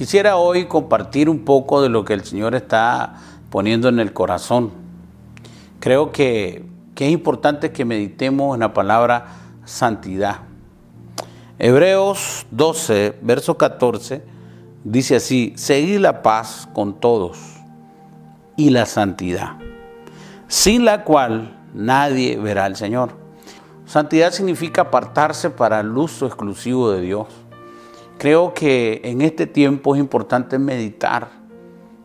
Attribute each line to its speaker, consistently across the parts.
Speaker 1: Quisiera hoy compartir un poco de lo que el Señor está poniendo en el corazón. Creo que, es importante que meditemos en la palabra santidad. Hebreos 12, verso 14, dice así, seguid la paz con todos y la santidad, sin la cual nadie verá al Señor. Santidad significa apartarse para el uso exclusivo de Dios. Creo que en este tiempo es importante meditar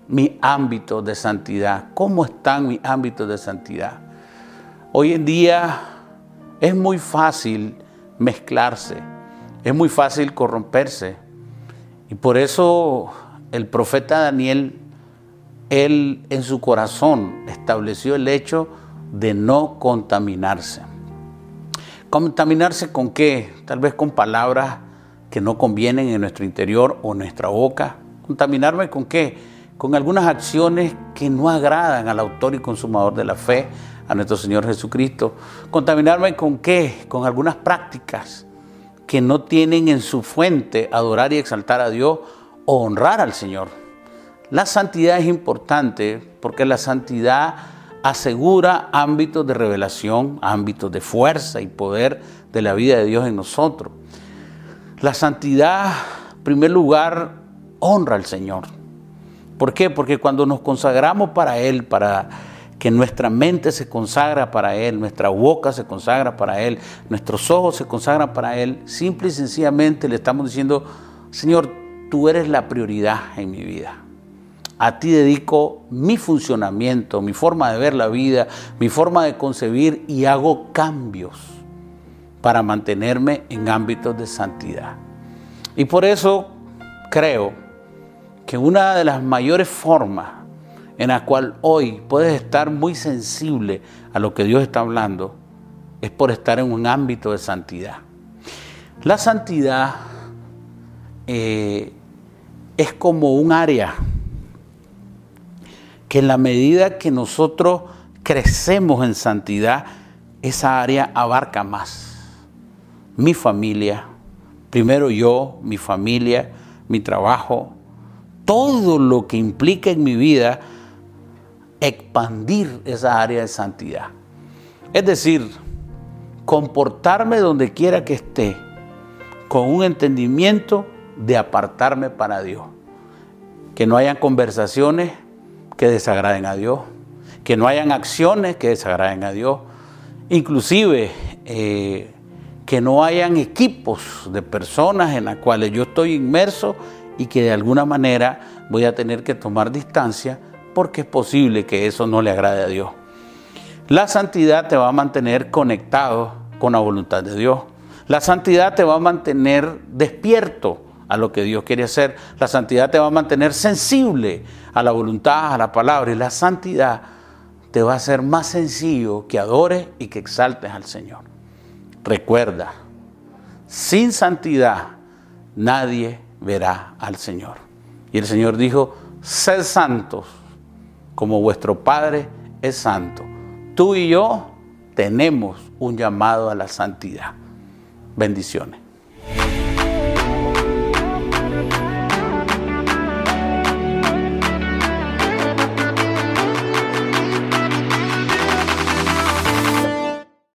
Speaker 1: mi ámbito de santidad. ¿Cómo están mis ámbitos de santidad? Hoy en día es muy fácil mezclarse, es muy fácil corromperse. Y por eso el profeta Daniel, él en su corazón estableció el hecho de no contaminarse. ¿Contaminarse con qué? Tal vez con palabras que no convienen en nuestro interior o nuestra boca. ¿Contaminarme con qué? Con algunas acciones que no agradan al autor y consumador de la fe, a nuestro Señor Jesucristo. ¿Contaminarme con qué? Con algunas prácticas que no tienen en su fuente adorar y exaltar a Dios o honrar al Señor. La santidad es importante porque la santidad asegura ámbitos de revelación, ámbitos de fuerza y poder de la vida de Dios en nosotros. La santidad, en primer lugar, honra al Señor. ¿Por qué? Porque cuando nos consagramos para Él, para que nuestra mente se consagra para Él, nuestra boca se consagra para Él, nuestros ojos se consagran para Él, simple y sencillamente le estamos diciendo, Señor, tú eres la prioridad en mi vida a ti dedico mi funcionamiento, mi forma de ver la vida, mi forma de concebir y hago cambios para mantenerme en ámbitos de santidad. Y por eso creo que una de las mayores formas en la cual hoy puedes estar muy sensible a lo que Dios está hablando es por estar en un ámbito de santidad. La santidad eh, es como un área que en la medida que nosotros crecemos en santidad, esa área abarca más. Mi familia, primero yo, mi familia, mi trabajo, todo lo que implica en mi vida expandir esa área de santidad. Es decir, comportarme donde quiera que esté con un entendimiento de apartarme para Dios. Que no hayan conversaciones que desagraden a Dios, que no hayan acciones que desagraden a Dios, inclusive eh, que no hayan equipos de personas en las cuales yo estoy inmerso y que de alguna manera voy a tener que tomar distancia porque es posible que eso no le agrade a Dios. La santidad te va a mantener conectado con la voluntad de Dios. La santidad te va a mantener despierto a lo que Dios quiere hacer. La santidad te va a mantener sensible a la voluntad, a la palabra. Y la santidad te va a hacer más sencillo que adores y que exaltes al Señor. Recuerda, sin santidad nadie verá al Señor. Y el Señor dijo, sed santos como vuestro Padre es santo. Tú y yo tenemos un llamado a la santidad. Bendiciones.